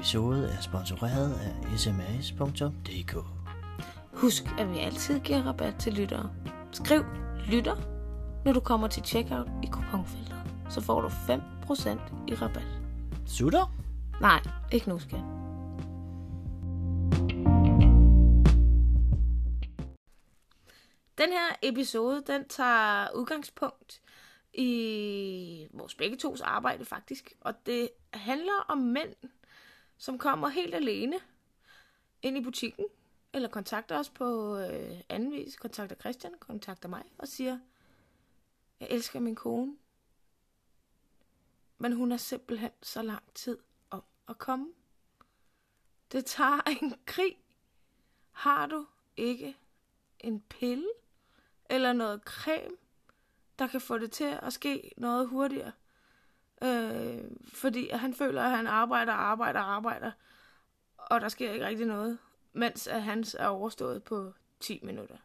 episode er sponsoreret af sms.dk. Husk, at vi altid giver rabat til lyttere. Skriv lytter, når du kommer til checkout i kuponfeltet. Så får du 5% i rabat. Sutter? Nej, ikke nu, skat. Den her episode, den tager udgangspunkt i vores begge tos arbejde faktisk. Og det handler om mænd, som kommer helt alene ind i butikken, eller kontakter os på øh, anden vis, kontakter Christian, kontakter mig og siger, jeg elsker min kone, men hun er simpelthen så lang tid om at komme. Det tager en krig. Har du ikke en pille eller noget creme, der kan få det til at ske noget hurtigere? Øh, fordi han føler, at han arbejder, arbejder, arbejder, og der sker ikke rigtig noget, mens at hans er overstået på 10 minutter.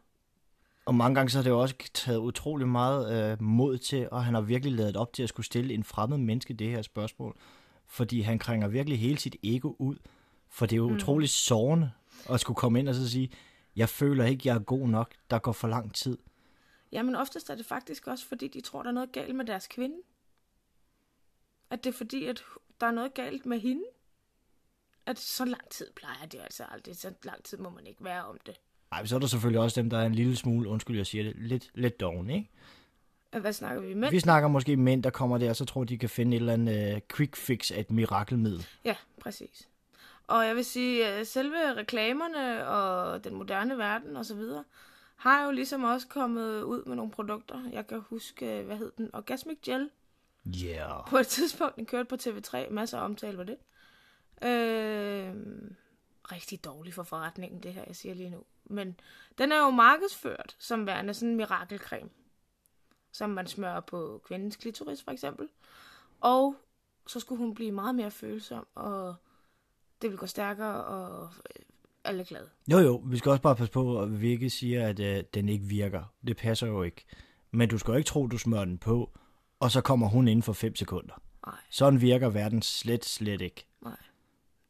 Og mange gange så har det jo også taget utrolig meget øh, mod til, og han har virkelig lavet op til at skulle stille en fremmed menneske det her spørgsmål. Fordi han krænger virkelig hele sit ego ud. For det er jo mm. utrolig sårende at skulle komme ind og så sige, jeg føler ikke, jeg er god nok, der går for lang tid. Jamen oftest er det faktisk også, fordi de tror, der er noget galt med deres kvinde. At det er fordi, at der er noget galt med hende. At så lang tid plejer det altså aldrig. Så lang tid må man ikke være om det. Ej, så er der selvfølgelig også dem, der er en lille smule, undskyld, jeg siger det, lidt, lidt doven, ikke? Hvad snakker vi med? Vi snakker måske mænd, der kommer der, og så tror de kan finde et eller andet uh, quick fix af et mirakelmiddel. Ja, præcis. Og jeg vil sige, at selve reklamerne og den moderne verden og så videre, har jo ligesom også kommet ud med nogle produkter. Jeg kan huske, hvad hed den? Orgasmic Gel. Yeah. På et tidspunkt, den kørte på TV3. Masser af omtale var det. Øh, rigtig dårlig for forretningen, det her, jeg siger lige nu. Men den er jo markedsført som værende sådan en mirakelcreme, som man smører på kvindens klitoris for eksempel. Og så skulle hun blive meget mere følsom, og det vil gå stærkere, og alle er glade. Jo jo, vi skal også bare passe på, at vi ikke siger, at øh, den ikke virker. Det passer jo ikke. Men du skal jo ikke tro, du smører den på, og så kommer hun inden for 5 sekunder. Nej. Sådan virker verden slet, slet ikke. Nej.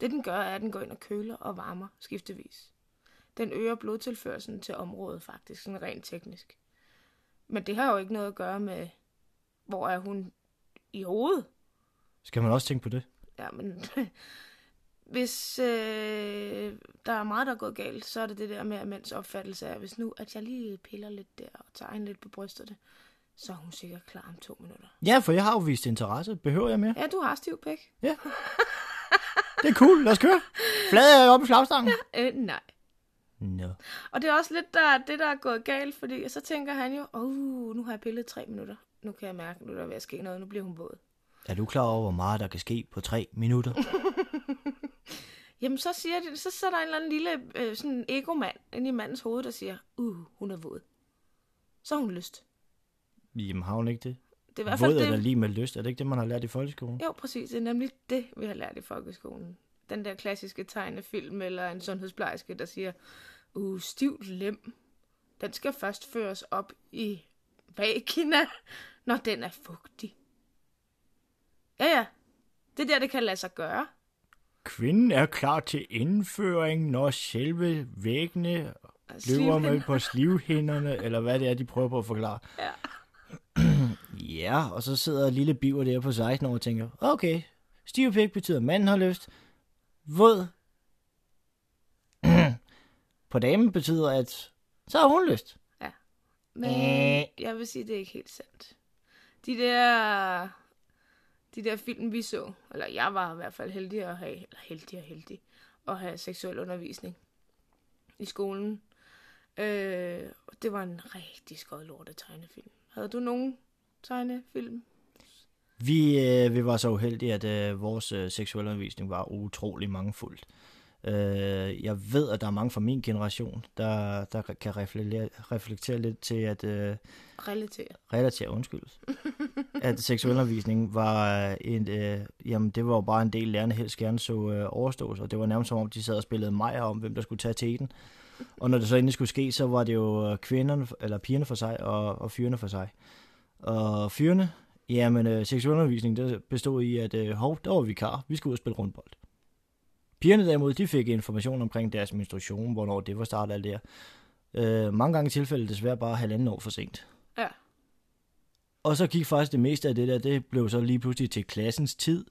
Det den gør, er, at den går ind og køler og varmer skiftevis. Den øger blodtilførselen til området faktisk, sådan rent teknisk. Men det har jo ikke noget at gøre med, hvor er hun i hovedet. Skal man også tænke på det? Ja, men hvis øh, der er meget, der er gået galt, så er det det der med, at mænds opfattelse er, hvis nu, at jeg lige piller lidt der og tager en lidt på brystet, så er hun sikkert klar om to minutter. Ja, for jeg har jo vist interesse. Behøver jeg mere? Ja, du har stiv pæk. Ja. det er cool. Lad os køre. Flad er oppe i flagstangen. Ja, øh, nej. No. Og det er også lidt der, det, der er gået galt, fordi så tænker han jo, åh, oh, nu har jeg pillet tre minutter. Nu kan jeg mærke, nu er der ved at ske noget, nu bliver hun våd. Er du klar over, hvor meget der kan ske på tre minutter? Jamen, så siger de, så, så er der en eller anden lille øh, sådan egomand inde i mandens hoved, der siger, uh, hun er våd. Så har hun lyst. Jamen, har hun ikke det? Det er i hvert fald Våd det. eller lige med lyst. Er det ikke det, man har lært i folkeskolen? Jo, præcis. Det er nemlig det, vi har lært i folkeskolen. Den der klassiske tegnefilm eller en sundhedsplejerske, der siger, uh, stivt lem. Den skal først føres op i vagina, når den er fugtig. Ja, ja. Det er der, det kan lade sig gøre. Kvinden er klar til indføring, når selve væggene løber med på slivhinderne, eller hvad det er, de prøver på at forklare. Ja. Ja, og så sidder lille biver der på 16 år og tænker, okay, stiv pik betyder, manden har lyst. Våd på damen betyder, at så har hun lyst. Men Øh. jeg vil sige, det er ikke helt sandt. De der, de der film, vi så, eller jeg var i hvert fald heldig at have, eller heldig og heldig, at have seksuel undervisning i skolen. Øh, det var en rigtig skød lortet tegnefilm. Havde du nogen tegnefilm? Vi, øh, vi var så uheldige, at øh, vores øh, seksuelle undervisning var utrolig mangefuldt. Øh, jeg ved, at der er mange fra min generation, der, der kan reflektere, reflektere lidt til at... Øh, Relatere. relatere, undskyld, at seksualundervisning var en, øh, jamen det var jo bare en del lærerne helst gerne så øh, overstås, og det var nærmest som om, de sad og spillede mig om, hvem der skulle tage teten. Og når det så endelig skulle ske, så var det jo øh, kvinderne, eller pigerne for sig, og, og fyrene for sig. Og fyrene, jamen øh, seksualundervisning, det bestod i, at øh, hov, der var vikar, vi skulle ud og spille rundbold. Pigerne derimod, de fik information omkring deres menstruation, hvornår det var startet alt det her. Øh, mange gange i tilfælde desværre bare halvanden år for sent. Ja. Og så gik faktisk det meste af det der, det blev så lige pludselig til klassens tid.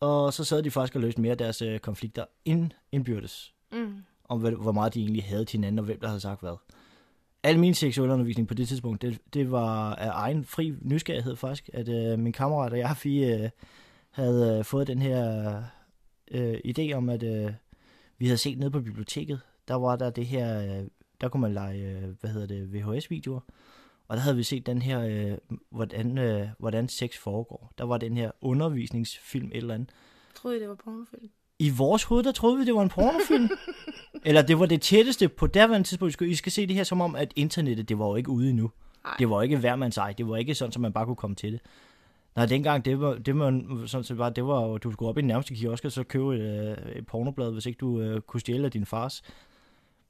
Og så sad de faktisk og løste mere af deres øh, konflikter ind, indbyrdes. Mm. Om hvor meget de egentlig havde til hinanden, og hvem der havde sagt hvad. Al min seksualundervisning på det tidspunkt, det, det var af egen fri nysgerrighed faktisk, at øh, min kammerat og jeg, vi øh, havde øh, fået den her øh, idé om, at øh, vi havde set nede på biblioteket, der var der det her, øh, der kunne man lege, øh, hvad hedder det, VHS-videoer. Og der havde vi set den her, øh, hvordan, øh, hvordan sex foregår. Der var den her undervisningsfilm et eller andet. Troede det var pornofilm? I vores hoved, der troede vi, det var en pornofilm. eller det var det tætteste på derværende tidspunkt. I skal- se det her som om, at internettet, det var jo ikke ude endnu. Nej. Det var ikke hver mands ej. Det var ikke sådan, at man bare kunne komme til det. Nej, dengang, det var, det var sådan set bare, det var du skulle op i den nærmeste kiosk og så købe et, øh, et pornoblad, hvis ikke du øh, kunne stjæle af din fars.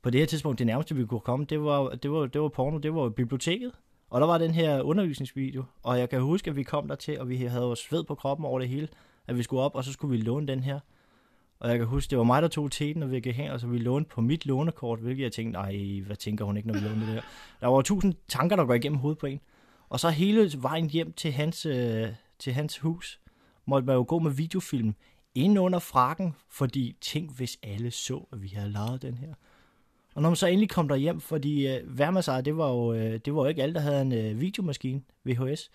På det her tidspunkt, det nærmeste vi kunne komme, det var, det var, det var porno, det var biblioteket. Og der var den her undervisningsvideo, og jeg kan huske, at vi kom der til, og vi havde jo sved på kroppen over det hele, at vi skulle op, og så skulle vi låne den her. Og jeg kan huske, det var mig, der tog teten, og vi gik hen, og så vi lånte på mit lånekort, hvilket jeg tænkte, nej, hvad tænker hun ikke, når vi låner det her? Der var tusind tanker, der går igennem hovedet på en. Og så hele vejen hjem til hans, øh, til hans hus, måtte man jo gå med videofilm ind under frakken, fordi tænk, hvis alle så, at vi havde lavet den her. Og når man så endelig kom der hjem, fordi øh, Værmasej, det var jo øh, det var jo ikke alle, der havde en øh, videomaskine, VHS.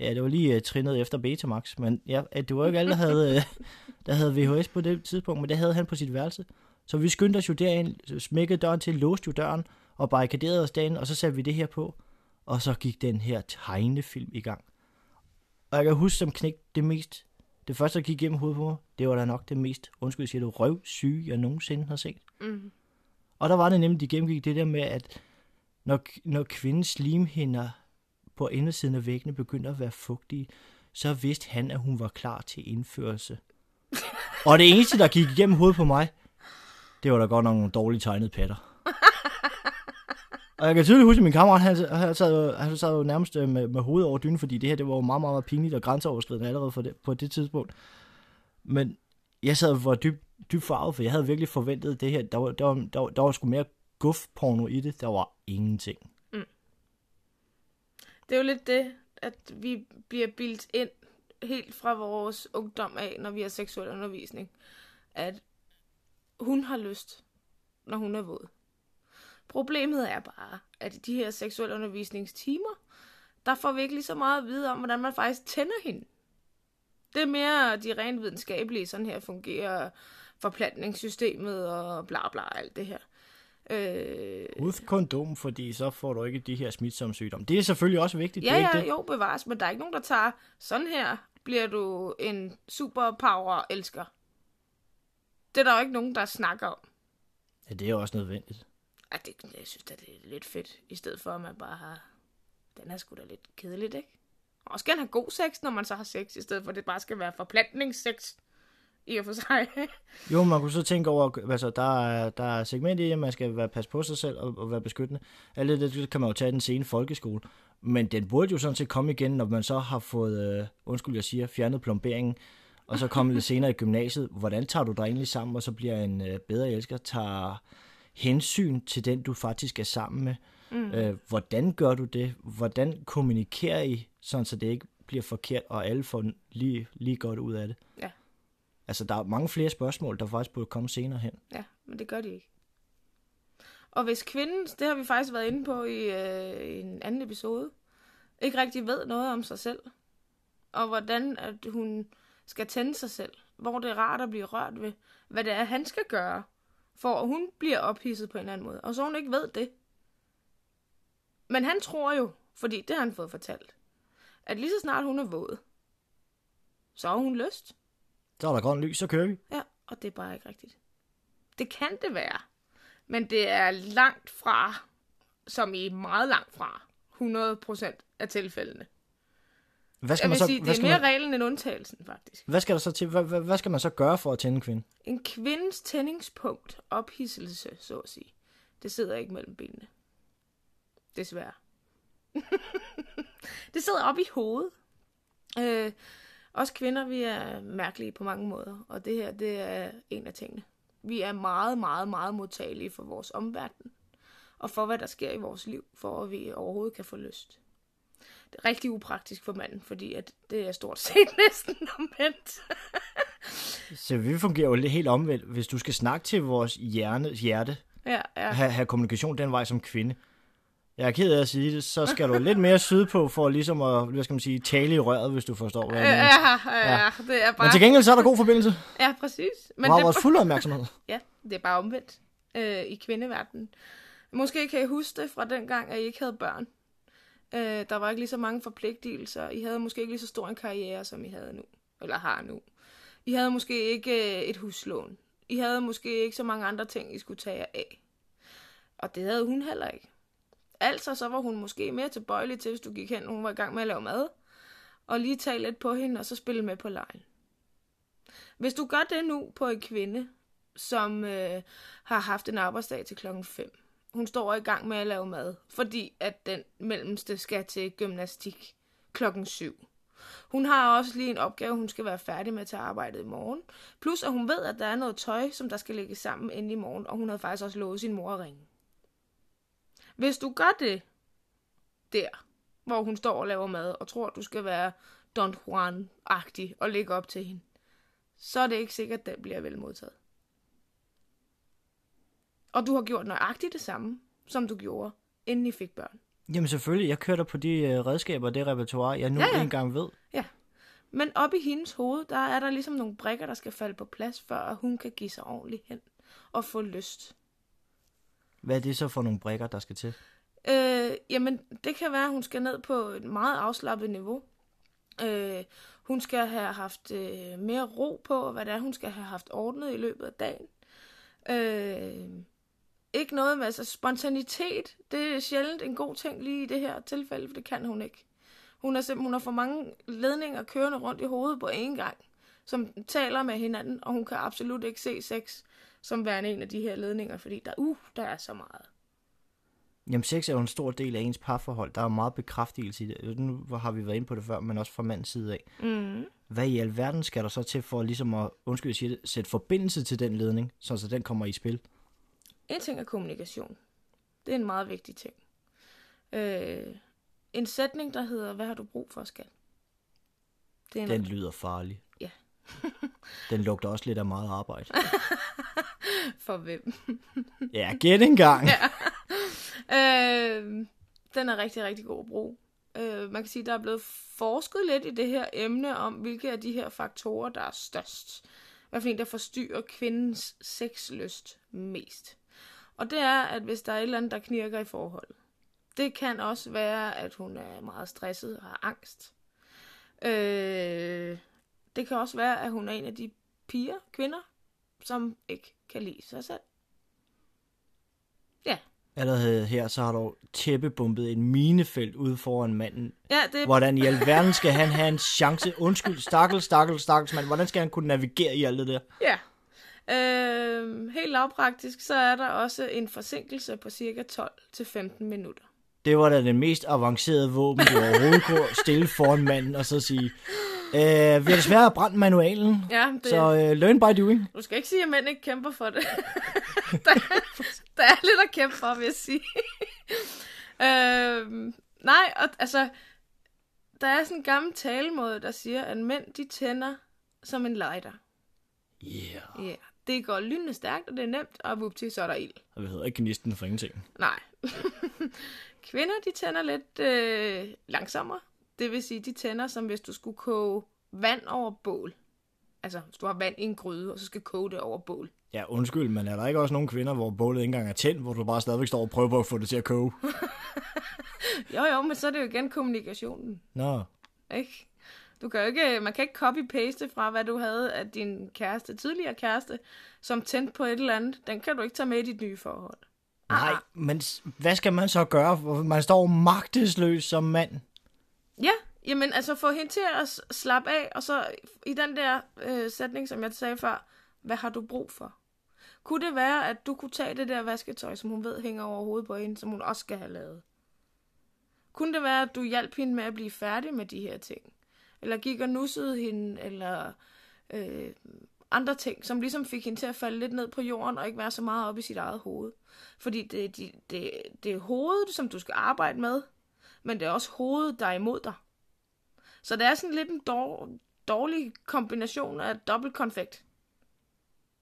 Ja, det var lige øh, trinnet efter Betamax, men ja, at det var jo ikke alle, der havde, øh, der havde VHS på det tidspunkt, men det havde han på sit værelse. Så vi skyndte os jo derind, smækkede døren til, låste jo døren, og barrikaderede os derinde, og så satte vi det her på. Og så gik den her tegnefilm i gang. Og jeg kan huske som knæk det mest, det første, der gik igennem hovedet på mig, det var da nok det mest, undskyld, siger du, røvsyge, jeg nogensinde har set. Mm. Og der var det nemlig, de gennemgik det der med, at når, når kvindens slimhinder på indersiden af væggene begyndte at være fugtige, så vidste han, at hun var klar til indførelse. og det eneste, der gik igennem hovedet på mig, det var da godt nok nogle dårligt tegnede patter. og jeg kan tydeligt huske, at min kammerat, han, han, sad, han sad jo nærmest øh, med, med hovedet over dynen, fordi det her, det var jo meget, meget, meget pinligt og grænseoverskridende allerede for det, på det tidspunkt. Men jeg sad og var dybt dyb farvet, for jeg havde virkelig forventet det her. Der var, der var, der var, der var sgu mere guf-porno i det. Der var ingenting. Det er jo lidt det, at vi bliver bildt ind helt fra vores ungdom af, når vi har seksuel undervisning, at hun har lyst, når hun er våd. Problemet er bare, at i de her seksuel undervisningstimer, der får vi ikke lige så meget at vide om, hvordan man faktisk tænder hende. Det er mere de rent videnskabelige, sådan her fungerer forplantningssystemet og bla bla alt det her. Øh, Uden kondom, fordi så får du ikke de her smitsomme sygdomme. Det er selvfølgelig også vigtigt. Ja, det er ikke ja, det. jo, bevares, men der er ikke nogen, der tager sådan her, bliver du en superpower elsker. Det er der jo ikke nogen, der snakker om. Ja, det er også nødvendigt. Ej, det, jeg synes da, det er lidt fedt, i stedet for, at man bare har... Den er sgu da lidt kedeligt, ikke? Og også gerne have god sex, når man så har sex, i stedet for, at det bare skal være forplantningssex. I og for sig. Jo, man kunne så tænke over, altså der er, der er segment i det, man skal være, passe på sig selv og, og være beskyttende. Alt det, det kan man jo tage den sene folkeskole. Men den burde jo sådan set komme igen, når man så har fået, øh, undskyld jeg siger, fjernet plomberingen, og så kommer lidt senere i gymnasiet. Hvordan tager du dig egentlig sammen, og så bliver en øh, bedre elsker, tager hensyn til den, du faktisk er sammen med. Mm. Øh, hvordan gør du det? Hvordan kommunikerer I, sådan så det ikke bliver forkert, og alle får lige, lige godt ud af det? Ja. Altså, der er mange flere spørgsmål, der faktisk burde komme senere hen. Ja, men det gør de ikke. Og hvis kvinden, det har vi faktisk været inde på i, øh, i en anden episode, ikke rigtig ved noget om sig selv, og hvordan at hun skal tænde sig selv, hvor det er rart at blive rørt ved, hvad det er, han skal gøre, for at hun bliver ophidset på en eller anden måde, og så hun ikke ved det. Men han tror jo, fordi det har han fået fortalt, at lige så snart hun er våd, så har hun lyst. Så er der grønt lys, så kører vi. Ja, og det er bare ikke rigtigt. Det kan det være. Men det er langt fra, som i meget langt fra, 100% af tilfældene. Hvad skal Jeg man så, sige, hvad det er mere man, reglen end undtagelsen, faktisk. hvad skal der så til? Hvad, hvad, hvad skal man så gøre for at tænde en kvinde? En kvindes tændingspunkt, ophidselse, så at sige, det sidder ikke mellem benene. Desværre. det sidder op i hovedet. Øh, os kvinder, vi er mærkelige på mange måder, og det her, det er en af tingene. Vi er meget, meget, meget modtagelige for vores omverden, og for hvad der sker i vores liv, for at vi overhovedet kan få lyst. Det er rigtig upraktisk for manden, fordi at det er stort set næsten omvendt. Så vi fungerer jo lidt helt omvendt. Hvis du skal snakke til vores hjerne, hjerte, ja, ja. have, have kommunikation den vej som kvinde. Jeg er ked af at sige det, så skal du lidt mere sydpå for ligesom at, hvad skal man sige, tale i røret, hvis du forstår, hvad jeg mener. Ja, ja, ja, det er bare... Men til gengæld så er der god forbindelse. Ja, præcis. Du Men har det, vores fulde opmærksomhed. ja, det er bare omvendt øh, i kvindeverdenen. Måske kan I huske det fra den gang, at I ikke havde børn. Øh, der var ikke lige så mange forpligtelser. I havde måske ikke lige så stor en karriere, som I havde nu. Eller har nu. I havde måske ikke øh, et huslån. I havde måske ikke så mange andre ting, I skulle tage jer af. Og det havde hun heller ikke. Altså, så var hun måske mere tilbøjelig til, hvis du gik hen, hun var i gang med at lave mad, og lige tage lidt på hende, og så spille med på lejen. Hvis du gør det nu på en kvinde, som øh, har haft en arbejdsdag til klokken 5, hun står i gang med at lave mad, fordi at den mellemste skal til gymnastik klokken 7. Hun har også lige en opgave, hun skal være færdig med til arbejdet i morgen. Plus at hun ved, at der er noget tøj, som der skal lægges sammen inden i morgen, og hun havde faktisk også lovet sin mor at ringe. Hvis du gør det der, hvor hun står og laver mad, og tror, du skal være Don Juan-agtig og lægge op til hende, så er det ikke sikkert, at den bliver vel modtaget. Og du har gjort nøjagtigt det samme, som du gjorde, inden I fik børn. Jamen selvfølgelig, jeg kører på de øh, redskaber, det repertoire, jeg nu Ja, ja, engang ved. Ja. Men op i hendes hoved, der er der ligesom nogle brikker, der skal falde på plads, før hun kan give sig ordentligt hen og få lyst. Hvad er det så for nogle brækker, der skal til? Øh, jamen, det kan være, at hun skal ned på et meget afslappet niveau. Øh, hun skal have haft øh, mere ro på, hvad det er, hun skal have haft ordnet i løbet af dagen. Øh, ikke noget med altså, spontanitet. Det er sjældent en god ting lige i det her tilfælde, for det kan hun ikke. Hun har simpelthen hun har for mange ledninger kørende rundt i hovedet på én gang, som taler med hinanden, og hun kan absolut ikke se sex som værende en af de her ledninger, fordi der, uh, der er så meget. Jamen sex er jo en stor del af ens parforhold. Der er jo meget bekræftelse i det. Nu har vi været inde på det før, men også fra mandens side af. Mm. Hvad i alverden skal der så til for ligesom at, undskyld jeg siger det, sætte forbindelse til den ledning, så, så den kommer i spil? En ting er kommunikation. Det er en meget vigtig ting. Øh, en sætning, der hedder, hvad har du brug for, skal? Det er en Den lyder farlig. Ja. den lugter også lidt af meget arbejde. for hvem? Ja, gæt en gang. Ja. øh, den er rigtig, rigtig god at bruge. Øh, man kan sige, der er blevet forsket lidt i det her emne om, hvilke af de her faktorer, der er størst. Hvad for en, der forstyrrer kvindens sexlyst mest. Og det er, at hvis der er et eller andet, der knirker i forholdet. Det kan også være, at hun er meget stresset og har angst. Øh, det kan også være, at hun er en af de piger, kvinder, som ikke kan lide sig selv. Ja, Allerede her, så har du tæppebumpet en minefelt ude foran manden. ja det, Hvordan i alverden skal han have en chance? Undskyld, stakkel, stakkel, stakkels mand. Hvordan skal han kunne navigere i alt det der? Ja. Øh, helt lavpraktisk, så er der også en forsinkelse på cirka 12-15 minutter. Det var da det mest avancerede våben, du overhovedet kunne stille foran manden og så sige, øh, vi har desværre brændt manualen, Ja, det, så øh, learn by doing. du skal ikke sige, at mænd ikke kæmper for det. der, der er lidt at kæmpe for, vil jeg sige. øh, nej, og, altså, der er sådan en gammel talemåde, der siger, at mænd, de tænder som en lighter. Yeah. Ja, yeah. Det går lynende stærkt, og det er nemt, og vupti, så er der ild. Og vi hedder ikke gnisten for ingenting. Nej. Kvinder, de tænder lidt øh, langsommere. Det vil sige, de tænder som hvis du skulle koge vand over bål. Altså, hvis du har vand i en gryde, og så skal koge det over bål. Ja, undskyld, men er der ikke også nogle kvinder, hvor bålet ikke engang er tændt, hvor du bare stadigvæk står og prøver på at få det til at koge? Jo, jo, men så er det jo igen kommunikationen, Nå, ikke? Du kan ikke, man kan ikke copy-paste fra, hvad du havde af din kæreste, tidligere kæreste, som tændte på et eller andet. Den kan du ikke tage med i dit nye forhold. Nej, men s- hvad skal man så gøre? Man står magtesløs som mand. Ja, jamen altså få hende til at slappe af, og så i den der øh, sætning, som jeg sagde før, hvad har du brug for? Kunne det være, at du kunne tage det der vasketøj, som hun ved hænger over hovedet på hende, som hun også skal have lavet? Kunne det være, at du hjalp hende med at blive færdig med de her ting? Eller gik og nussede hende, eller øh, andre ting, som ligesom fik hende til at falde lidt ned på jorden, og ikke være så meget op i sit eget hoved. Fordi det, det, det, det er hovedet, som du skal arbejde med, men det er også hovedet, der er imod dig. Så det er sådan lidt en dår, dårlig kombination af dobbeltkonfekt.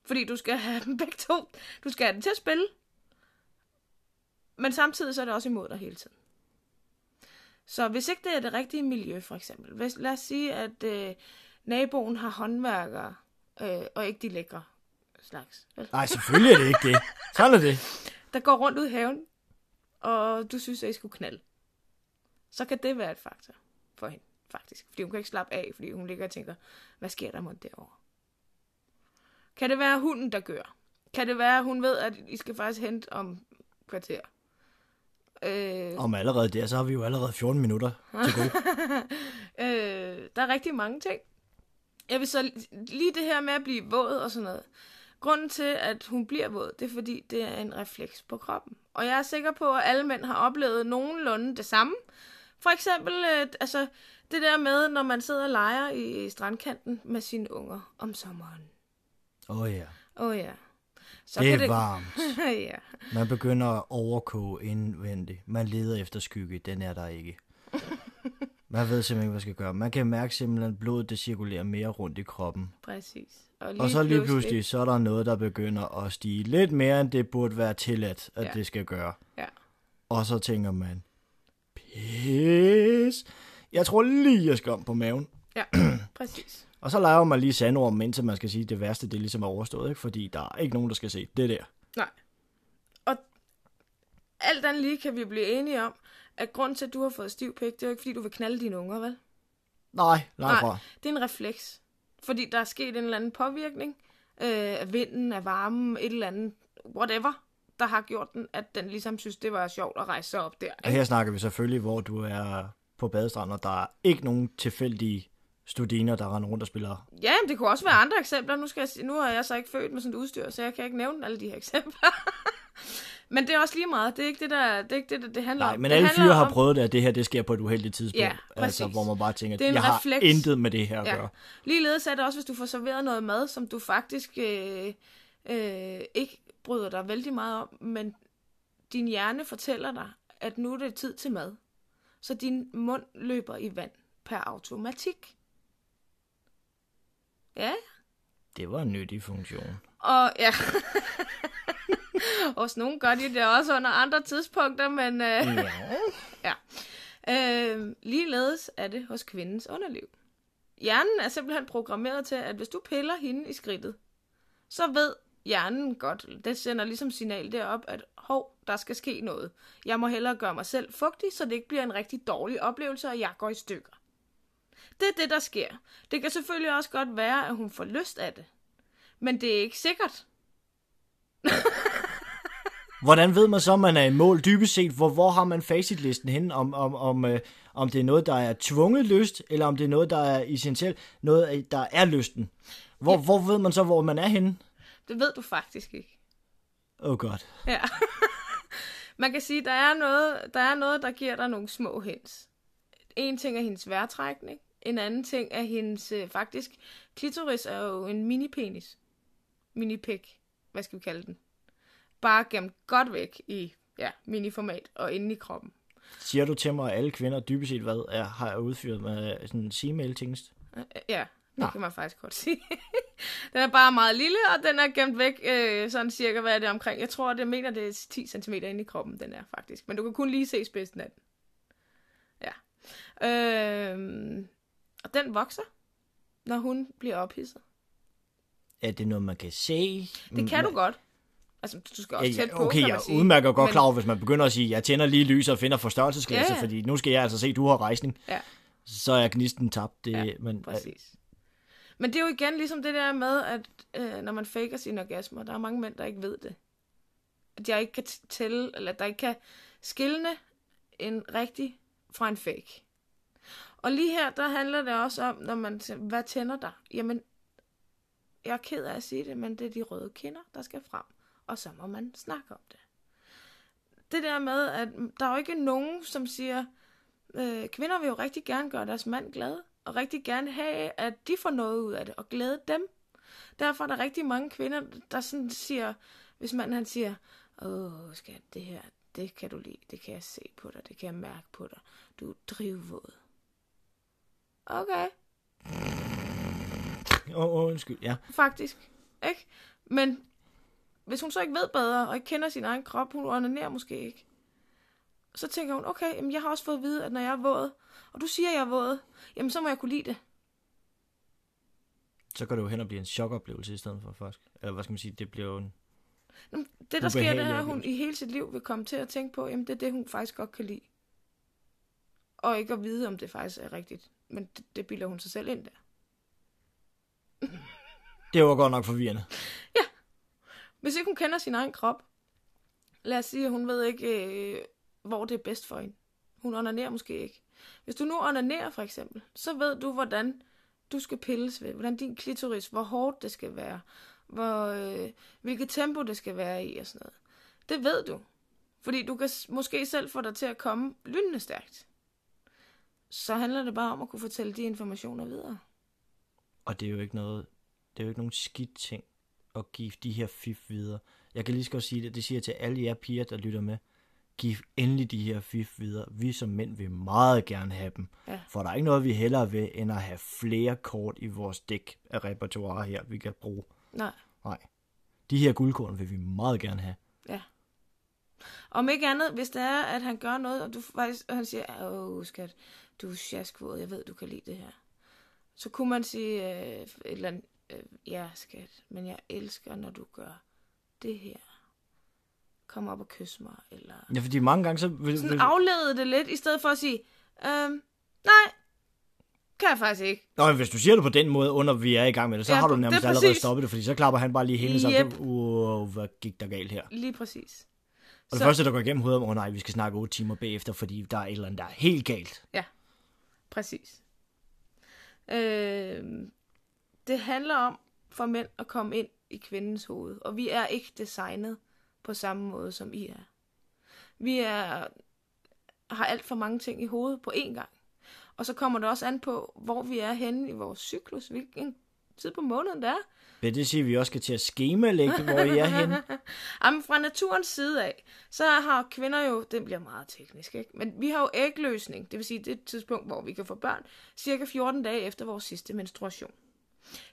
Fordi du skal have dem begge to. Du skal have den til at spille. Men samtidig så er det også imod dig hele tiden. Så hvis ikke det er det rigtige miljø, for eksempel. Hvis, lad os sige, at øh, naboen har håndværkere, øh, og ikke de lækre slags. Vel? Nej, selvfølgelig er det ikke det. Sådan er det. Der går rundt ud i haven, og du synes, at I skulle knalde. Så kan det være et faktor for hende, faktisk. Fordi hun kan ikke slappe af, fordi hun ligger og tænker, hvad sker der mod derovre? Kan det være hunden, der gør? Kan det være, at hun ved, at I skal faktisk hente om kvarter? Øh, Om allerede der, så har vi jo allerede 14 minutter til gode. Øh, der er rigtig mange ting. Jeg vil så lige det her med at blive våd og sådan noget. Grunden til, at hun bliver våd, det er fordi, det er en refleks på kroppen. Og jeg er sikker på, at alle mænd har oplevet nogenlunde det samme. For eksempel, øh, altså, det der med, når man sidder og leger i strandkanten med sine unger om sommeren. Åh oh, ja, Åh oh, ja. Så det er varmt. ja. Man begynder at overkoge indvendigt. Man leder efter skygge, den er der ikke. Man ved simpelthen ikke, hvad man skal gøre. Man kan mærke simpelthen, at blodet det cirkulerer mere rundt i kroppen. Præcis. Og så lige pludselig, så er der noget, der begynder at stige lidt mere, end det burde være tilladt, at Ja. det skal gøre. Ja. Og så tænker man, pis. Jeg tror lige, jeg skal om på maven. Ja, præcis. Og så leger man lige sandormen, indtil man skal sige, at det værste det ligesom er overstået, ikke? fordi der er ikke nogen, der skal se det der. Nej. Og alt andet lige kan vi blive enige om, at grund til, at du har fået stiv pik, det er jo ikke, fordi du vil knalde dine unger, vel? Nej, langt fra. Nej, det er en refleks. Fordi der er sket en eller anden påvirkning øh, af vinden, af varmen, et eller andet, whatever, der har gjort den, at den ligesom synes, det var sjovt at rejse sig op der. Og Ikke? her snakker vi selvfølgelig, hvor du er på badestranden, og der er ikke nogen tilfældige studiner, der render rundt og spiller. Ja, men det kunne også være andre eksempler. Nu, skal jeg, nu er jeg så ikke født med sådan et udstyr, så jeg kan ikke nævne alle de her eksempler. men det er også lige meget. Det er ikke det, der, det, er ikke det, der, det handler Nej, om. men det alle fyre har om- prøvet det, at det her det sker på et uheldigt tidspunkt. Ja, altså, præcis. hvor man bare tænker, er en jeg har refleks. intet med det her at Ja. gøre. Ligeledes er det også, hvis du får serveret noget mad, som du faktisk øh, øh, ikke bryder dig vældig meget om, men din hjerne fortæller dig, at nu er det tid til mad. Så din mund løber i vand per automatik. Ja, Det var en nyttig funktion. og ja. Hos nogen gør de det også under andre tidspunkter, men øh, Ja. Øh, ligeledes er det hos kvindens underliv. Hjernen er simpelthen programmeret til, at hvis du piller hende i skridtet, så ved hjernen godt, det sender ligesom signal derop, at hov, der skal ske noget. Jeg må hellere gøre mig selv fugtig, så det ikke bliver en rigtig dårlig oplevelse, og jeg går i stykker. Det er det, der sker. Det kan selvfølgelig også godt være, at hun får lyst af det. Men det er ikke sikkert. Hvordan ved man så, om man er i mål dybest set? Hvor, hvor har man facitlisten henne? Om, om, om, øh, om det er noget, der er tvunget lyst, eller om det er noget, der er essentielt, noget, øh, der er lysten? Hvor, ja. hvor ved man så, hvor man er henne? Det ved du faktisk ikke. Åh oh godt. Ja. Man kan sige, der er noget, der er noget, der giver dig nogle små hints. En ting er hendes vejrtrækning. En anden ting er hendes, øh, faktisk, klitoris er jo en mini-penis. Mini-pik. Hvad skal vi kalde den? Bare gemt godt væk i ja, mini-format og inde i kroppen. Siger du til mig, at alle kvinder dybest set hvad, er, har udfyret med sådan en C-mail-tingest? Øh, Ja, det Nå. kan man faktisk godt sige. den er bare meget lille, og den er gemt væk øh, sådan cirka, hvad er det omkring? Jeg tror, det mener, det er 10 cm inde i kroppen, den er faktisk. Men du kan kun lige se spidsen af den. Ja. Øh, og den vokser, når hun bliver ophidset. Er det noget, man kan se? Det kan du godt. Altså, du skal også Mm. Ja, tæt på, okay, jeg sige. udmærker godt Men- klar over, hvis man begynder at sige, jeg tænder lige lys og finder forstørrelsesglasset, Ja, ja. fordi nu skal jeg altså se, at du har rejsning. Ja. så er gnisten tabt. Det, Ja, men, Præcis. Men det er jo igen ligesom det der med, at øh, når man faker sine orgasmer, der er mange mænd, der ikke ved det. At jeg ikke kan tælle, eller der ikke kan skille en rigtig fra en fake. Og lige her, der handler det også om, når man siger, hvad tænder dig? Jamen, jeg er ked af at sige det, men det er de røde kinder, der skal frem. Og så må man snakke om det. Det der med, at der er jo ikke nogen, som siger, øh, kvinder vil jo rigtig gerne gøre deres mand glad, og rigtig gerne have, at de får noget ud af det, og glæde dem. Derfor er der rigtig mange kvinder, der sådan siger, hvis manden han siger, åh skat, det her, det kan du lide, det kan jeg se på dig, det kan jeg mærke på dig, du er drivvåd. Okay, Åh, oh, undskyld, ja. faktisk, ikke? Men hvis hun så ikke ved bedre, og ikke kender sin egen krop, hun onanerer måske ikke, så tænker hun, okay, jamen jeg har også fået at vide, at når jeg er våd, og du siger, at jeg er våd, jamen så må jeg kunne lide det. Så går det jo hen og bliver en chokoplevelse i stedet for faktisk. Eller hvad skal man sige, det bliver jo en... Jamen, Det, der sker, det er, at hun i hele sit liv vil komme til at tænke på, jamen det er det, hun faktisk godt kan lide. Og ikke at vide, om det faktisk er rigtigt. Men det, det bilder hun sig selv ind der. Det var godt nok forvirrende. Hvis ikke hun kender sin egen krop, lad os sige, at hun ved ikke, øh, hvor det er bedst for hende. Hun onanerer måske ikke. Hvis du nu onanerer for eksempel, så ved du, hvordan du skal pilles ved. Hvordan din klitoris, hvor hårdt det skal være. Hvor, øh, hvilket tempo det skal være i og sådan noget. Det ved du. Fordi du kan måske selv få dig til at komme lynende stærkt. Så handler det bare om at kunne fortælle de informationer videre. Og det er jo ikke noget... Det er jo ikke nogen skidt ting at give de her fif videre. Jeg kan lige så godt sige det. Det siger jeg til alle jer piger, der lytter med. Giv endelig de her fif videre. Vi som mænd vil meget gerne have dem. Ja. For der er ikke noget, vi hellere vil, end at have flere kort i vores dæk af repertoire her, vi kan bruge. Nej. Nej. De her guldkorn vil vi meget gerne have. Ja. Om ikke andet, hvis det er, at han gør noget, og du faktisk, og han siger, åh skat, du er sjaskvåd, jeg ved, du kan lide det her. Så kunne man sige, øh, et eller andet, øh, ja skat, men jeg elsker, når du gør det her. Kom op og kys mig, eller... Ja, fordi mange gange så... Vil, Sådan vil, aflede det lidt, i stedet for at sige, øhm, nej, kan jeg faktisk ikke. Nå, men hvis du siger det på den måde, under vi er i gang med det, så Ja, har du nærmest allerede præcis. stoppet det, fordi så klapper han bare lige hændene Yep. sammen. Uh, hvad gik der galt her? Lige præcis. Og det Så- første, der går igennem hovedet, åh oh, nej, vi skal snakke 8 timer bagefter, fordi der er et eller andet, der er helt galt. Ja, præcis. Øh, det handler om for mænd at komme ind i kvindens hoved, og vi er ikke designet på samme måde, som I er. Vi er, har alt for mange ting i hovedet på én gang. Og så kommer det også an på, hvor vi er henne i vores cyklus, hvilken tid på måneden det er. Vil det sige, at vi også skal til at skemalægge, hvor I er henne? Jamen, fra naturens side af, så har kvinder jo, det bliver meget teknisk, ikke? men vi har jo ægløsning, det vil sige det er et tidspunkt, hvor vi kan få børn, cirka 14 dage efter vores sidste menstruation.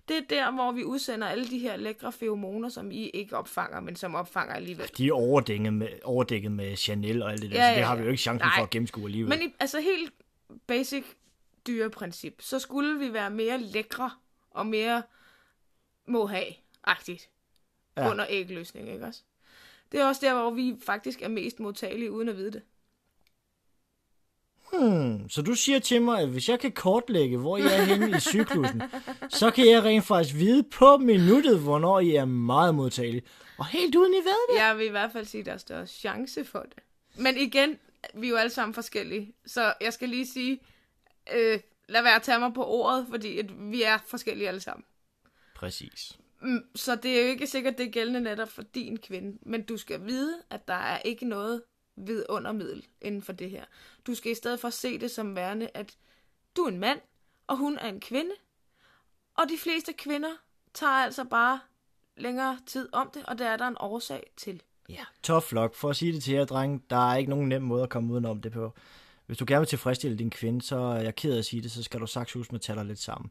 Det er der, hvor vi udsender alle de her lækre feromoner, som I ikke opfanger, men som opfanger alligevel. De er overdækket med, overdækket med Chanel og alt det der, Ja, ja, så det har vi jo ikke chancen Nej. for at gennemskue alligevel. Men i, altså helt basic dyreprincip, så skulle vi være mere lækre og mere må have-agtigt Ja. under ægløsning, ikke også? Det er også der, hvor vi faktisk er mest modtagelige, uden at vide det. Hmm, så du siger til mig, at hvis jeg kan kortlægge, hvor I er henne i cyklusen, så kan jeg rent faktisk vide på minuttet, hvornår I er meget modtagelige. Og helt uden I ved det. Jeg vil i hvert fald sige, at der er større chance for det. Men igen, vi er jo alle sammen forskellige. Så jeg skal lige sige, øh, lad være at tage mig på ordet, fordi at vi er forskellige alle sammen. Præcis. Mm, Så det er jo ikke sikkert, det er gældende netop for din kvinde. Men du skal vide, at der er ikke noget vidundermiddel inden for det her. Du skal i stedet for se det som værende, at du er en mand, og hun er en kvinde. Og de fleste kvinder tager altså bare længere tid om det, og det er der en årsag til. Ja, tough luck. For at sige det til jer, dreng, der er ikke nogen nem måde at komme udenom det på. Hvis du gerne vil tilfredsstille din kvinde, så er jeg ked af at sige det, så skal du saksehus med taler lidt sammen.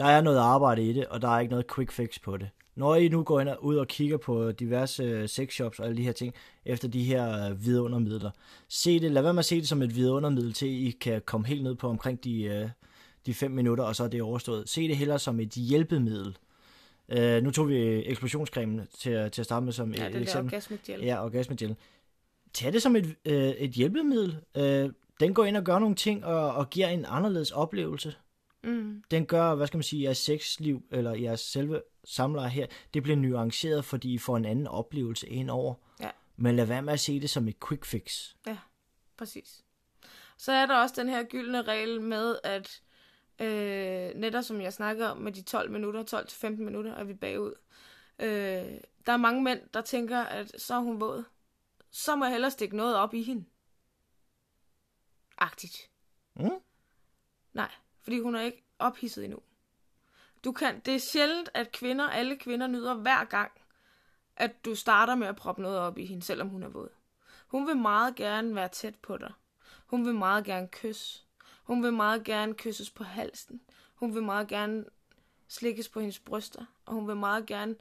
Der er noget arbejde i det, og der er ikke noget quick fix på det. Når I nu går ind og ud og kigger på diverse øh, sexshops og alle de her ting, efter de her øh, vidundermidler, se det, lad være med at se det som et vidundermiddel til, I kan komme helt ned på omkring de, øh, de fem minutter, og så er det overstået. Se det hellere som et hjælpemiddel. Uh, nu tog vi eksplosionscremen til, til at starte med som Ja, et der eksempel. orgasmic gel. Ja, orgasmegel. Tag det som et, øh, et hjælpemiddel. Øh, den går ind og gør nogle ting og, og giver en anderledes oplevelse. Mm. Den gør, hvad skal man sige, jeres sexliv, eller jeres selve samleje her, det bliver nuanceret, fordi I får en anden oplevelse ind over. Ja. Men lad være med at se det som et quick fix. Ja, præcis. Så er der også den her gyldne regel med, at øh, netop som jeg snakker om med de 12 minutter, 12-15 minutter, er vi bagud. Øh, der er mange mænd, der tænker, at så er hun våd. Så må jeg hellere stikke noget op i hende. Agtigt. Mm? Nej, fordi hun er ikke ophidset endnu. Du kan, det er sjældent, at kvinder, alle kvinder nyder hver gang, at du starter med at proppe noget op i hende, selvom hun er våd. Hun vil meget gerne være tæt på dig. Hun vil meget gerne kysse. Hun vil meget gerne kysses på halsen. Hun vil meget gerne slikkes på hendes bryster. Og hun vil meget gerne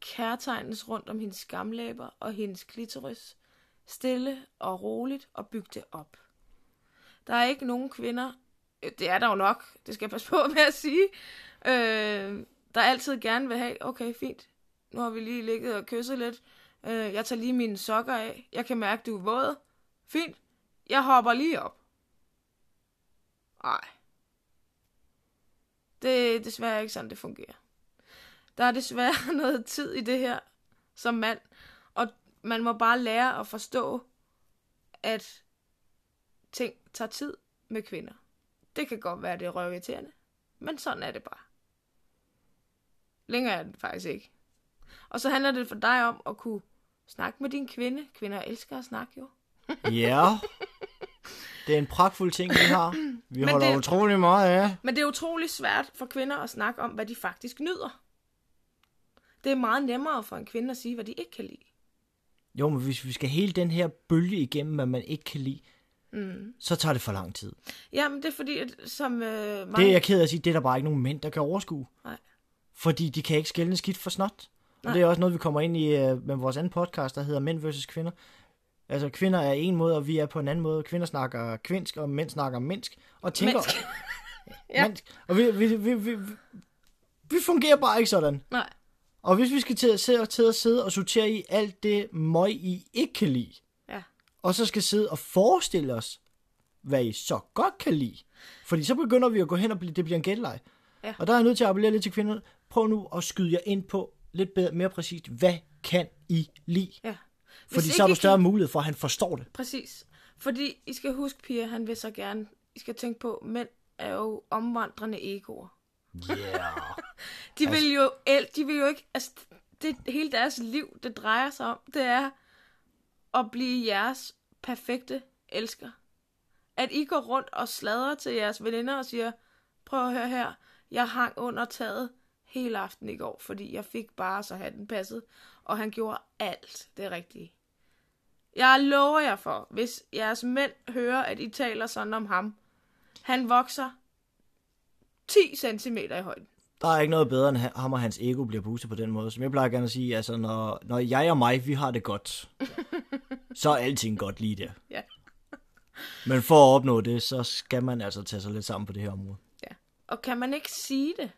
kærtegnes rundt om hendes skamlæber og hendes klitoris. Stille og roligt og bygge det op. Der er ikke nogen kvinder, Øh, det er der jo nok, det skal jeg passe på med at sige, øh, der altid gerne vil have, okay, fint, nu har vi lige ligget og kysset lidt, øh, jeg tager lige mine sokker af, jeg kan mærke, du er våd, fint, jeg hopper lige op. Nej. Det er desværre ikke sådan, det fungerer. Der er desværre noget tid i det her som mand, og man må bare lære at forstå, at ting tager tid med kvinder. Det kan godt være, det er røvirriterende, men sådan er det bare. Længere er det faktisk ikke. Og så handler det for dig om at kunne snakke med din kvinde. Kvinder elsker at snakke jo. Ja. Det er en pragtfuld ting, vi har. Vi Men holder det- utrolig meget af. Men det er utrolig svært for kvinder at snakke om, hvad de faktisk nyder. Det er meget nemmere for en kvinde at sige, hvad de ikke kan lide. Jo, men hvis vi skal hele den her bølge igennem, hvad man ikke kan lide, mm. så tager det for lang tid. Jamen, det er fordi, at som øh, mange... Det er jeg ked af at sige, det er der bare ikke nogen mænd, der kan overskue. Nej. Fordi de kan ikke skælne skidt for snot. Og Nej. det er også noget, vi kommer ind i uh, med vores anden podcast, der hedder Mænd vs. Kvinder. Altså, kvinder er en måde, og vi er på en anden måde. Kvinder snakker kvinsk, og mænd snakker minsk. Og tænker... Menneske. ja. Mennesk. Og vi, vi, vi, vi, vi, vi fungerer bare ikke sådan. Nej, Og hvis vi skal til at sidde, til at sidde og sortere i alt det møg, I ikke kan lide. Og så skal sidde og forestille os, hvad I så godt kan lide. Fordi så begynder vi at gå hen og blive, det bliver en gætleje. Ja. Og der er jeg nødt til at appellere lidt til kvinderne. Prøv nu at skyde jer ind på lidt bedre, mere præcist, hvad kan I lide? ja. Hvis Fordi så har du større kan- mulighed for, at han forstår det. Præcis. Fordi I skal huske, Pia, han vil så gerne... I skal tænke på, mænd er jo omvandrende egoer. Yeah. De vil jo, el- de vil jo ikke, altså det hele deres liv, det drejer sig om, det er at blive jeres perfekte elsker. At I går rundt og sladrer til jeres veninder og siger, prøv at høre her, jeg hang under taget hele aften i går, fordi jeg fik bare så hatten passet, og han gjorde alt det rigtige. Jeg lover jer for, hvis jeres mænd hører, at I taler sådan om ham, han vokser 10 cm i højden. Der er ikke noget bedre, end ham og hans ego bliver boostet på den måde. Som jeg plejer gerne at sige, altså når, når jeg og mig, vi har det godt, så er alting godt lige der. Ja. Men for at opnå det, så skal man altså tage sig lidt sammen på det her område. Ja. Og kan man ikke sige det,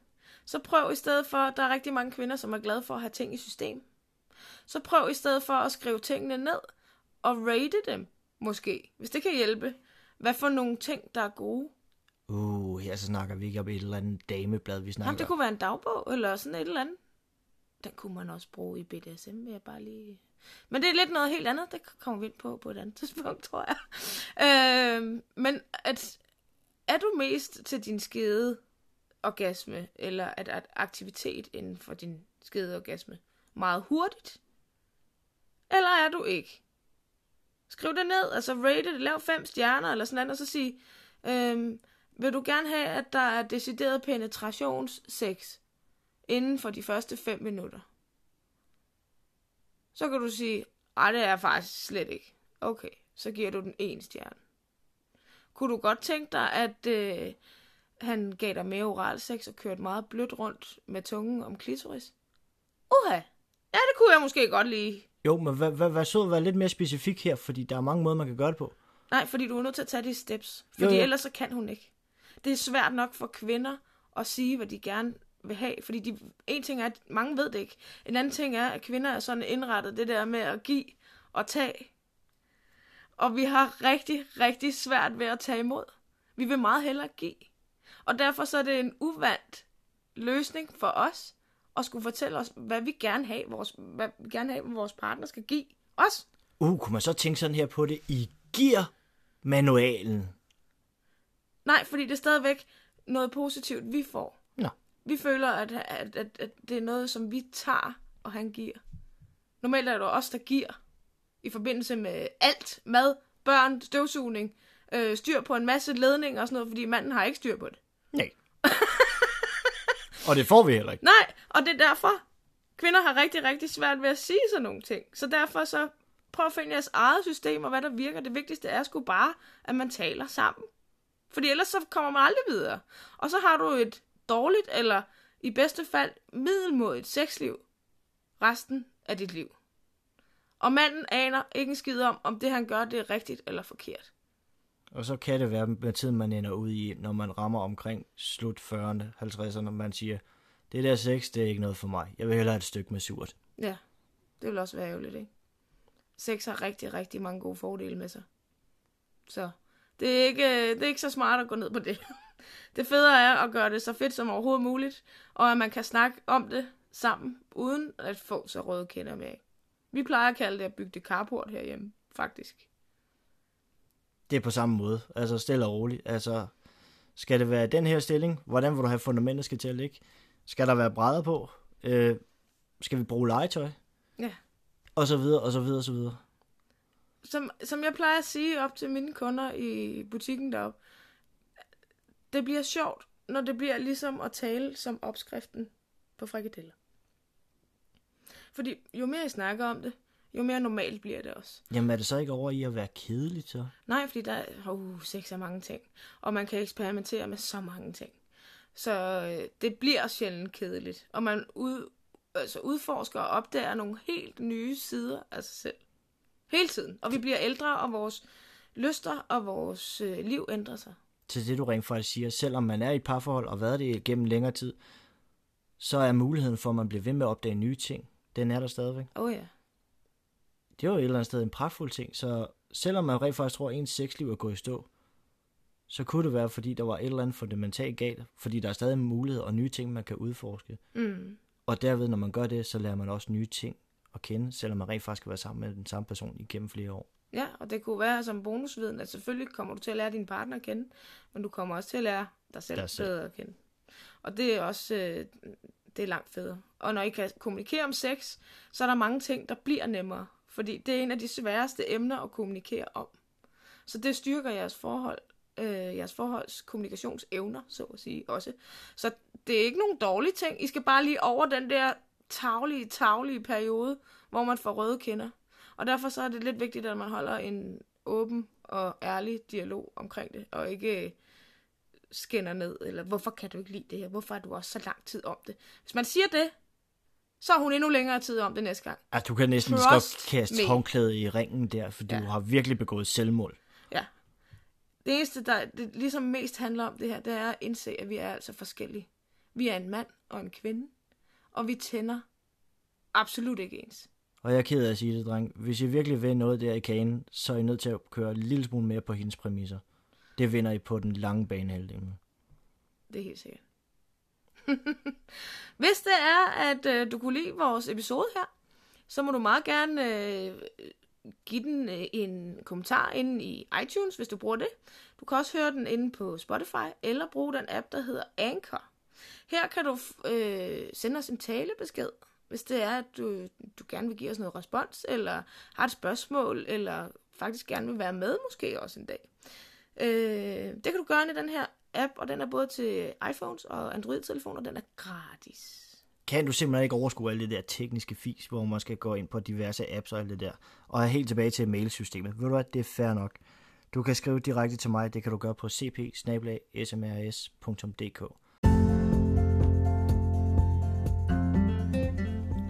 så prøv i stedet for, der er rigtig mange kvinder, som er glade for at have ting i system. Så prøv i stedet for at skrive tingene ned og rate dem, måske, hvis det kan hjælpe. Hvad for nogle ting, der er gode. Uh, her så snakker vi ikke om et eller andet dameblad, vi snakker Jamen, det kunne være en dagbog, eller sådan et eller andet. Den kunne man også bruge i BDSM, vil jeg bare lige... Men det er lidt noget helt andet, det kommer vi ind på på et andet tidspunkt, tror jeg. Øh, men at, er du mest til din skede orgasme, eller at, at aktivitet inden for din skede orgasme meget hurtigt? Eller er du ikke? Skriv det ned, altså rate det, lav fem stjerner, eller sådan noget, og så sig, øhm, vil du gerne have, at der er decideret penetrationssex inden for de første 5 minutter? Så kan du sige, ej, det er jeg faktisk slet ikke. Okay, så giver du den en stjerne. Kunne du godt tænke dig, at øh, han gav dig mere oral sex og kørte meget blødt rundt med tungen om klitoris? Uha, ja, det kunne jeg måske godt lide. Jo, men hvad, hvad, hvad så at være lidt mere specifik her, fordi der er mange måder, man kan gøre det på. Nej, fordi du er nødt til at tage de steps. Fordi jo. jo. ellers så kan hun ikke. Det er svært nok for kvinder at sige, hvad de gerne vil have. Fordi de, en ting er, at mange ved det ikke. En anden ting er, at kvinder er sådan indrettet det der med at give og tage. Og vi har rigtig, rigtig svært ved at tage imod. Vi vil meget hellere give. Og derfor så er det en uvandt løsning for os at skulle fortælle os, hvad vi gerne have, vores, hvad vi gerne have, vores partner skal give os. Uh, kunne man så tænke sådan her på det? I giver manualen. Nej, fordi det er stadigvæk noget positivt, vi får. Nå. Vi føler, at, at, at, at det er noget, som vi tager, og han giver. Normalt er det jo os, der giver i forbindelse med alt. Mad, børn, støvsugning, øh, styr på en masse ledninger og sådan noget, fordi manden har ikke styr på det. Nej. og det får vi heller ikke. Nej, og det er derfor, kvinder har rigtig, rigtig svært ved at sige sådan nogle ting. Så derfor så prøv at finde jeres eget system, og hvad der virker. Det vigtigste er sgu bare, at man taler sammen. Fordi ellers så kommer man aldrig videre. Og så har du et dårligt, eller i bedste fald middelmådigt sexliv resten af dit liv. Og manden aner ikke en skid om, om det han gør, det er rigtigt eller forkert. Og så kan det være med tiden, man ender ud i, når man rammer omkring slut 40'erne, 50'erne, når man siger, det der sex, det er ikke noget for mig. Jeg vil hellere have et stykke med surt. Ja, det vil også være ærgerligt, ikke? Sex har rigtig, rigtig mange gode fordele med sig. Så det er ikke, det er ikke så smart at gå ned på det. Det fede er at gøre det så fedt som overhovedet muligt, og at man kan snakke om det sammen, uden at få så røde kender med. Vi plejer at kalde det at bygge det carport herhjemme, faktisk. Det er på samme måde. Altså stille og roligt. Altså, skal det være den her stilling? Hvordan vil du have fundamentet skal til at ligge? Skal der være brædder på? Øh, skal vi bruge legetøj? Ja. Og så videre, og så videre, og så videre. Som, som jeg plejer at sige op til mine kunder i butikken deroppe, det bliver sjovt, når det bliver ligesom at tale som opskriften på frikadeller. Fordi jo mere I snakker om det, jo mere normalt bliver det også. Jamen er det så ikke over i at være kedeligt så? Nej, fordi der er uh, sex er mange ting, og man kan eksperimentere med så mange ting. Så øh, det bliver sjældent kedeligt, og man ud, altså udforsker og opdager nogle helt nye sider af sig selv. Hele tiden. Og vi bliver ældre, og vores lyster og vores øh, liv ændrer sig. Til det du rent faktisk siger, selvom man er i et parforhold og har været det gennem længere tid, så er muligheden for, at man bliver ved med at opdage nye ting, den er der stadigvæk. Åh oh, ja. Det er jo et eller andet sted en pragtfuld ting, så selvom man rent faktisk tror, at ens sexliv er gået i stå, så kunne det være, fordi der var et eller andet fundamentalt galt, fordi der er stadig muligheder og nye ting, man kan udforske. Mm. Og derved, når man gør det, så lærer man også nye ting at kende, selvom man rent faktisk skal være sammen med den samme person igennem flere år. Ja, og det kunne være som bonusviden, at selvfølgelig kommer du til at lære din partner at kende, men du kommer også til at lære dig selv, Dig selv. bedre at kende. Og det er også øh, det er langt federe. Og når I kan kommunikere om sex, så er der mange ting, der bliver nemmere. Fordi det er en af de sværeste emner at kommunikere om. Så det styrker jeres forhold, øh, jeres forholds kommunikationsevner, så at sige også. Så det er ikke nogen dårlige ting. I skal bare lige over den der taglige, taglige periode, hvor man får røde kinder. Og derfor så er det lidt vigtigt, at man holder en åben og ærlig dialog omkring det, og ikke øh, skinner ned, eller hvorfor kan du ikke lide det her, hvorfor har du også så lang tid om det. Hvis man siger det, så har hun endnu længere tid om det næste gang. Altså, du kan næsten så godt Trust kaste me. håndklædet i ringen der, for Ja. du har virkelig begået selvmål. Ja. Det eneste, der det ligesom mest handler om det her, det er at indse, at vi er altså forskellige. Vi er en mand og en kvinde, og vi tænder absolut ikke ens. Og jeg er ked af at sige det, dreng. Hvis I virkelig vil noget der i kagen, så er I nødt til at køre en lille smule mere på hendes præmisser. Det vinder I på den lange bane halvdelen. Det er helt sikkert. Hvis det er, at øh, du kunne lide vores episode her, så må du meget gerne øh, give den øh, en kommentar inde i iTunes, hvis du bruger det. Du kan også høre den inde på Spotify, eller bruge den app, der hedder Anchor. Her kan du øh, sende os en talebesked, hvis det er, at du, du gerne vil give os noget respons, eller har et spørgsmål, eller faktisk gerne vil være med måske også en dag. Øh, det kan du gøre i den her app, og den er både til iPhones og Android-telefoner, den er gratis. Kan du simpelthen ikke overskue alle det der tekniske fis, hvor man skal gå ind på diverse apps og alt det der, og er helt tilbage til mailsystemet. Ved du hvad, det er fair nok. Du kan skrive direkte til mig, det kan du gøre på cp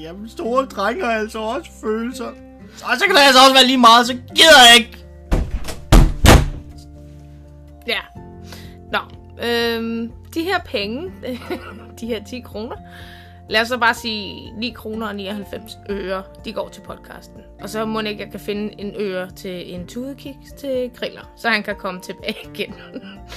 Jamen, store drenge har altså også følelser. Så, så kan det altså også være lige meget, så gider jeg ikke. Ja. Nå, øhm, de her penge, de her 10 kroner, lad os så bare sige 9 kroner og 99 øre, de går til podcasten. Og så må ikke, jeg kan finde en øre til en tudekiks til griller, så han kan komme tilbage igen.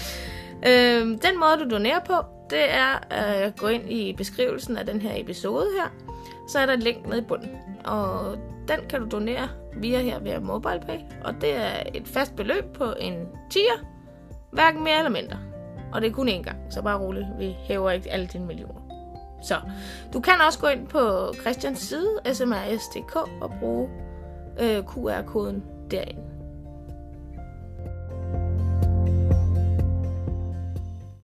øhm, den måde, du donerer på, det er at gå ind i beskrivelsen af den her episode her. Så er der et link nede i bunden. Og den kan du donere via her via MobilePay. Og det er et fast beløb på en tier. Hverken mere eller mindre. Og det er kun én gang, så bare roligt. Vi hæver ikke alle dine millioner. Så du kan også gå ind på Christians side, smrs.dk, og bruge øh, QR-koden derinde.